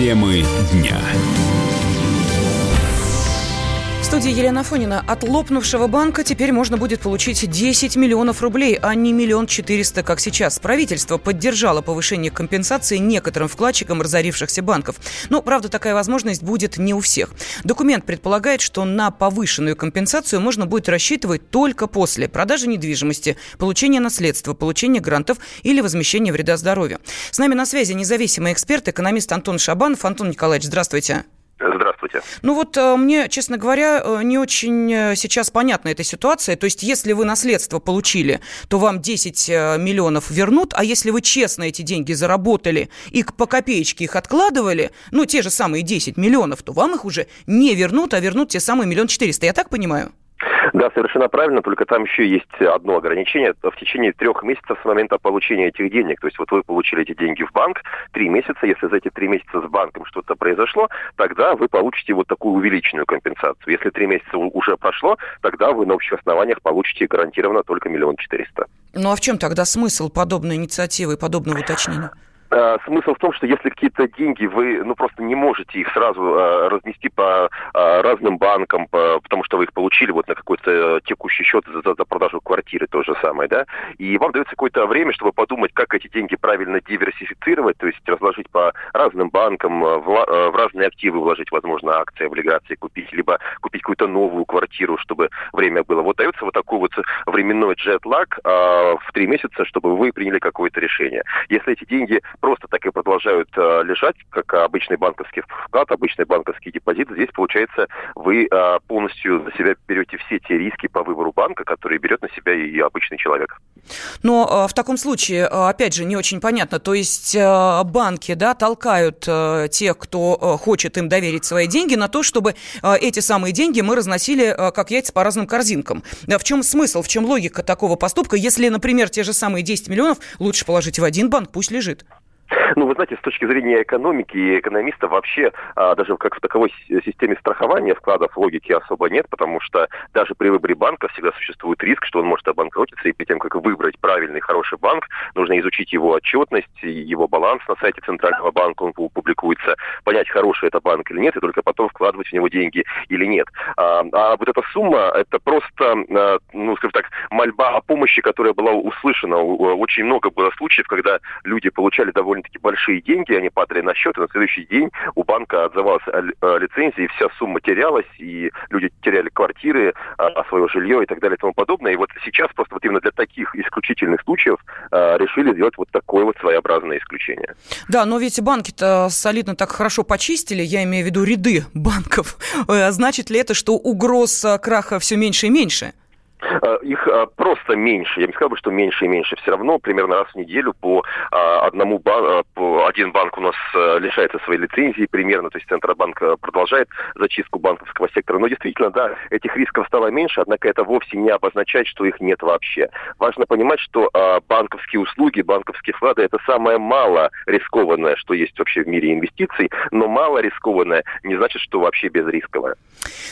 Темы дня студии Елена Фонина. От лопнувшего банка теперь можно будет получить 10 миллионов рублей, а не миллион четыреста, как сейчас. Правительство поддержало повышение компенсации некоторым вкладчикам разорившихся банков. Но, правда, такая возможность будет не у всех. Документ предполагает, что на повышенную компенсацию можно будет рассчитывать только после продажи недвижимости, получения наследства, получения грантов или возмещения вреда здоровью. С нами на связи независимый эксперт, экономист Антон Шабанов. Антон Николаевич, здравствуйте. Здравствуйте. Ну вот э, мне, честно говоря, э, не очень э, сейчас понятна эта ситуация. То есть если вы наследство получили, то вам 10 миллионов вернут, а если вы честно эти деньги заработали и по копеечке их откладывали, ну те же самые 10 миллионов, то вам их уже не вернут, а вернут те самые миллион четыреста. Я так понимаю? Да, совершенно правильно, только там еще есть одно ограничение. В течение трех месяцев с момента получения этих денег, то есть вот вы получили эти деньги в банк, три месяца, если за эти три месяца с банком что-то произошло, тогда вы получите вот такую увеличенную компенсацию. Если три месяца уже прошло, тогда вы на общих основаниях получите гарантированно только миллион четыреста. Ну а в чем тогда смысл подобной инициативы и подобного уточнения? Э, смысл в том, что если какие-то деньги вы ну просто не можете их сразу э, разнести по э, разным банкам, по, потому что вы их получили вот на какой-то текущий счет за, за продажу квартиры, то же самое, да, и вам дается какое-то время, чтобы подумать, как эти деньги правильно диверсифицировать, то есть разложить по разным банкам, в, в разные активы вложить, возможно, акции, облигации купить, либо купить какую-то новую квартиру, чтобы время было. Вот дается вот такой вот временной джетлаг э, в три месяца, чтобы вы приняли какое-то решение. Если эти деньги просто так и продолжают э, лежать, как обычный банковский вклад, обычный банковский депозит, здесь, получается, вы э, полностью за себя берете все те риски по выбору банка, которые берет на себя и обычный человек. Но э, в таком случае, э, опять же, не очень понятно, то есть э, банки, да, толкают э, тех, кто э, хочет им доверить свои деньги, на то, чтобы э, эти самые деньги мы разносили э, как яйца по разным корзинкам. В чем смысл, в чем логика такого поступка, если, например, те же самые 10 миллионов лучше положить в один банк, пусть лежит? Ну, вы знаете, с точки зрения экономики и экономиста вообще а, даже как в таковой системе страхования вкладов логики особо нет, потому что даже при выборе банка всегда существует риск, что он может обанкротиться, и перед тем, как выбрать правильный, хороший банк, нужно изучить его отчетность, его баланс на сайте Центрального банка, он публикуется, понять, хороший это банк или нет, и только потом вкладывать в него деньги или нет. А, а вот эта сумма, это просто, а, ну, скажем так, мольба о помощи, которая была услышана. Очень много было случаев, когда люди получали довольно-таки большие деньги, они падали на счет, и на следующий день у банка отзывалась лицензия, и вся сумма терялась, и люди теряли квартиры, а, свое жилье и так далее и тому подобное. И вот сейчас просто вот именно для таких исключительных случаев а, решили сделать вот такое вот своеобразное исключение. Да, но ведь банки-то солидно так хорошо почистили, я имею в виду ряды банков. Э, значит ли это, что угроз краха все меньше и меньше? Э, их э, просто меньше. Я не сказал бы, что меньше и меньше. Все равно примерно раз в неделю по э, одному банку, один банк у нас лишается своей лицензии примерно, то есть Центробанк продолжает зачистку банковского сектора. Но действительно, да, этих рисков стало меньше, однако это вовсе не обозначает, что их нет вообще. Важно понимать, что банковские услуги, банковские вклады – это самое мало рискованное, что есть вообще в мире инвестиций, но мало рискованное не значит, что вообще безрисковое.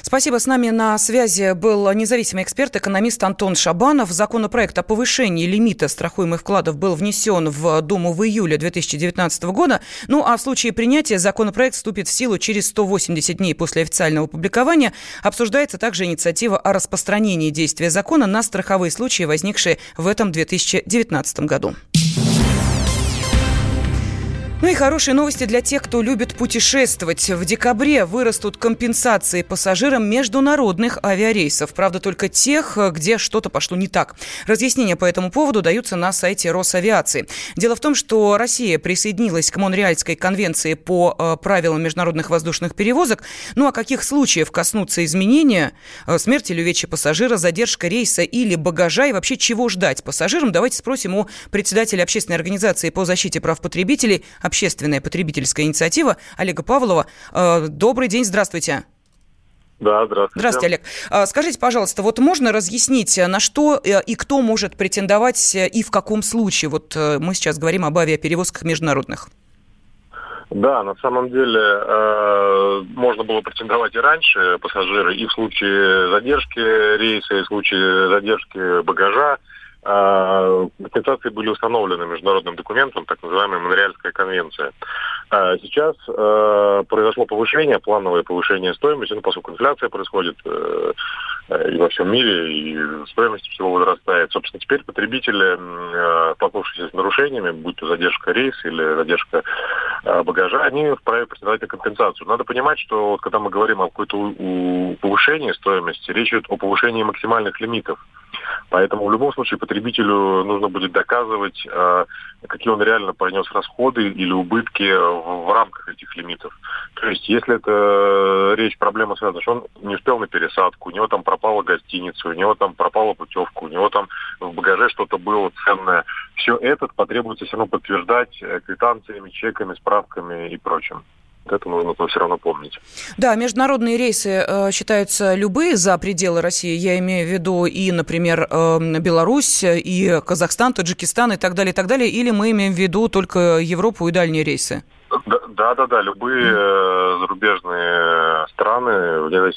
Спасибо. С нами на связи был независимый эксперт, экономист Антон Шабанов. Законопроект о повышении лимита страхуемых вкладов был внесен в Думу в июле 2019 года. Ну а в случае принятия законопроект вступит в силу через 180 дней после официального публикования. Обсуждается также инициатива о распространении действия закона на страховые случаи, возникшие в этом 2019 году. Ну и хорошие новости для тех, кто любит путешествовать. В декабре вырастут компенсации пассажирам международных авиарейсов. Правда, только тех, где что-то пошло не так. Разъяснения по этому поводу даются на сайте Росавиации. Дело в том, что Россия присоединилась к Монреальской конвенции по э, правилам международных воздушных перевозок. Ну а каких случаев коснутся изменения? Э, смерть или увечья пассажира, задержка рейса или багажа и вообще чего ждать пассажирам? Давайте спросим у председателя общественной организации по защите прав потребителей общественная потребительская инициатива Олега Павлова. Э, добрый день, здравствуйте. Да, здравствуйте. Здравствуйте, Олег. Э, скажите, пожалуйста, вот можно разъяснить, э, на что и кто может претендовать и в каком случае? Вот мы сейчас говорим об авиаперевозках международных. Да, на самом деле э, можно было претендовать и раньше пассажиры, и в случае задержки рейса, и в случае задержки багажа. Компенсации были установлены международным документом, так называемая Монреальская конвенция. А сейчас э, произошло повышение, плановое повышение стоимости, ну, поскольку инфляция происходит э, и во всем мире, и стоимость всего возрастает. Собственно, теперь потребители, э, столкнувшиеся с нарушениями, будь то задержка рейса или задержка э, багажа, они вправе претендовать на компенсацию. Надо понимать, что вот, когда мы говорим о какой-то повышении стоимости, речь идет о повышении максимальных лимитов. Поэтому в любом случае потребителю нужно будет доказывать, э, какие он реально понес расходы или убытки в, рамках этих лимитов. То есть, если это речь, проблема связана, что он не успел на пересадку, у него там пропала гостиница, у него там пропала путевка, у него там в багаже что-то было ценное, все это потребуется все равно подтверждать э, квитанциями, чеками, справками и прочим. Это нужно все равно помнить. Да, международные рейсы э, считаются любые за пределы России. Я имею в виду и, например, э, Беларусь, и Казахстан, Таджикистан и так далее, и так далее. Или мы имеем в виду только Европу и дальние рейсы? Да, да, да, любые э, зарубежные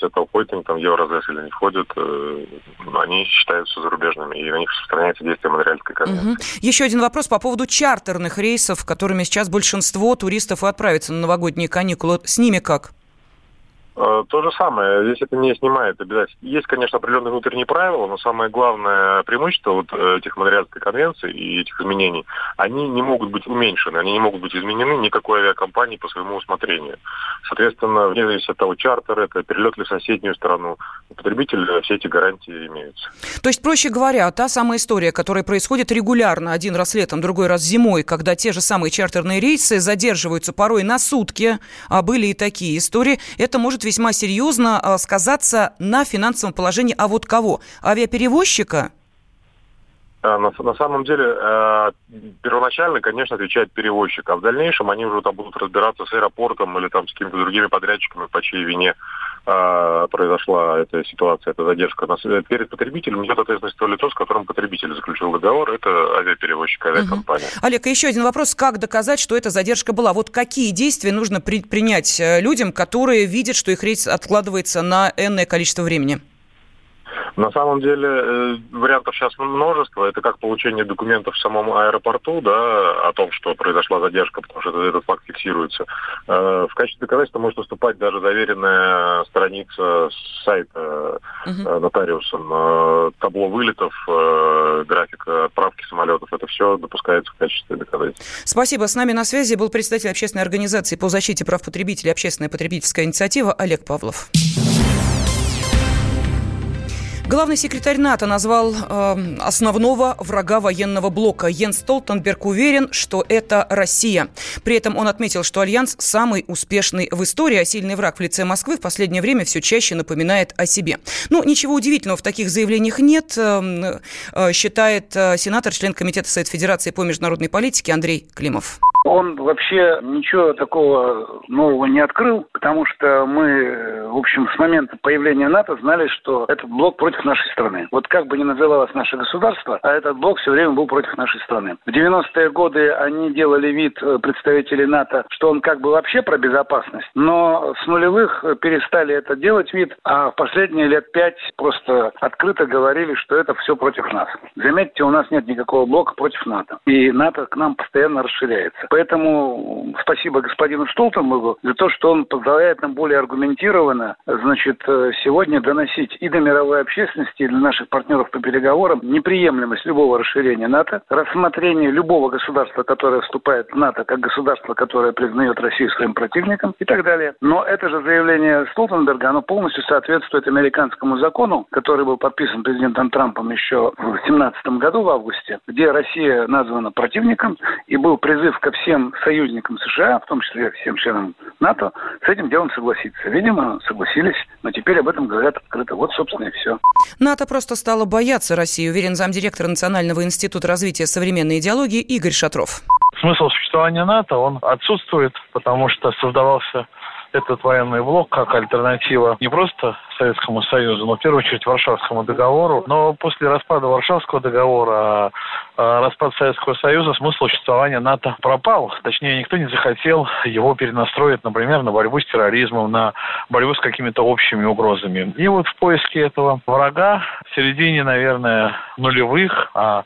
того, входят они там в Евразес или не входят, э, они считаются зарубежными, и на них распространяется действие Монреальской конвенции. Угу. Еще один вопрос по поводу чартерных рейсов, которыми сейчас большинство туристов и отправится на новогодние каникулы. С ними как? Э, то же самое. Здесь это не снимает обязательно. Есть, конечно, определенные внутренние правила, но самое главное преимущество вот э, этих Монреальской конвенции и этих изменений, они не могут быть уменьшены, они не могут быть изменены никакой авиакомпании по своему усмотрению. Соответственно, вне зависимости от того, чартер это, перелет ли в соседнюю страну, у потребителя все эти гарантии имеются. То есть, проще говоря, та самая история, которая происходит регулярно, один раз летом, другой раз зимой, когда те же самые чартерные рейсы задерживаются порой на сутки, а были и такие истории, это может весьма серьезно а, сказаться на финансовом положении, а вот кого? Авиаперевозчика? А, на, самом деле, э, первоначально, конечно, отвечает перевозчик, а в дальнейшем они уже там будут разбираться с аэропортом или там с какими-то другими подрядчиками, по чьей вине э, произошла эта ситуация, эта задержка. Перед потребителем несет ответственность то лицо, с которым потребитель заключил договор, это авиаперевозчик, авиакомпания. Угу. Олег, еще один вопрос. Как доказать, что эта задержка была? Вот какие действия нужно при, принять э, людям, которые видят, что их рейс откладывается на энное количество времени? На самом деле э, вариантов сейчас множество. Это как получение документов в самом аэропорту, да, о том, что произошла задержка, потому что этот факт фиксируется. Э, в качестве доказательства может выступать даже заверенная страница сайта угу. нотариусом. Табло вылетов, график отправки самолетов. Это все допускается в качестве доказательства. Спасибо. С нами на связи был представитель общественной организации по защите прав потребителей «Общественная потребительская инициатива» Олег Павлов. Главный секретарь НАТО назвал э, основного врага военного блока. Йенс Столтенберг уверен, что это Россия. При этом он отметил, что Альянс самый успешный в истории, а сильный враг в лице Москвы в последнее время все чаще напоминает о себе. Ну, ничего удивительного в таких заявлениях нет, э, э, считает э, сенатор, член Комитета Совета Федерации по международной политике Андрей Климов. Он вообще ничего такого нового не открыл, потому что мы, в общем, с момента появления НАТО знали, что этот блок против нашей страны. Вот как бы ни называлось наше государство, а этот блок все время был против нашей страны. В 90-е годы они делали вид, э, представители НАТО, что он как бы вообще про безопасность, но с нулевых перестали это делать вид, а в последние лет пять просто открыто говорили, что это все против нас. Заметьте, у нас нет никакого блока против НАТО. И НАТО к нам постоянно расширяется. Поэтому спасибо господину Столтенбергу за то, что он позволяет нам более аргументированно, значит, э, сегодня доносить и до мировой общественности, и для наших партнеров по переговорам неприемлемость любого расширения НАТО, рассмотрение любого государства, которое вступает в НАТО, как государство, которое признает Россию своим противником и так далее. Но это же заявление Столтенберга, оно полностью соответствует американскому закону, который был подписан президентом Трампом еще в 2017 году в августе, где Россия названа противником и был призыв ко всем всем союзникам США, в том числе всем членам НАТО, с этим делом согласиться. Видимо, согласились, но теперь об этом говорят открыто. Вот, собственно, и все. НАТО просто стало бояться России, уверен замдиректора Национального института развития современной идеологии Игорь Шатров. Смысл существования НАТО, он отсутствует, потому что создавался этот военный блок как альтернатива не просто Советскому Союзу, но в первую очередь Варшавскому договору. Но после распада Варшавского договора, а, распад Советского Союза, смысл существования НАТО пропал. Точнее, никто не захотел его перенастроить, например, на борьбу с терроризмом, на борьбу с какими-то общими угрозами. И вот в поиске этого врага в середине, наверное, нулевых, а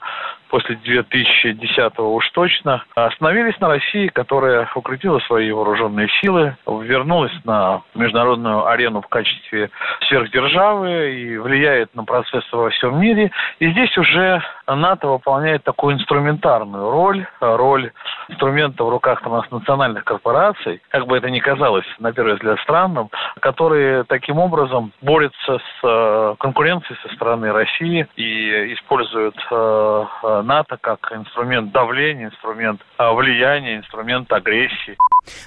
после 2010 уж точно, остановились на России, которая укрепила свои вооруженные силы, вернулась на международную арену в качестве сверхдержавы и влияет на процессы во всем мире. И здесь уже НАТО выполняет такую инструментарную роль, роль инструмента в руках транснациональных корпораций, как бы это ни казалось, на первый взгляд, странным, которые таким образом борются с э, конкуренцией со стороны России и используют э, НАТО как инструмент давления, инструмент влияния, инструмент агрессии.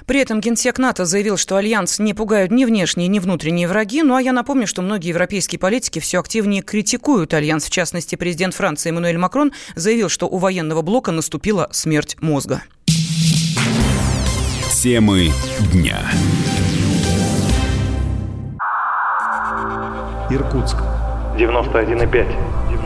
При этом генсек НАТО заявил, что Альянс не пугают ни внешние, ни внутренние враги. Ну а я напомню, что многие европейские политики все активнее критикуют Альянс. В частности, президент Франции Эммануэль Макрон заявил, что у военного блока наступила смерть мозга. Темы дня. Иркутск. 91,5.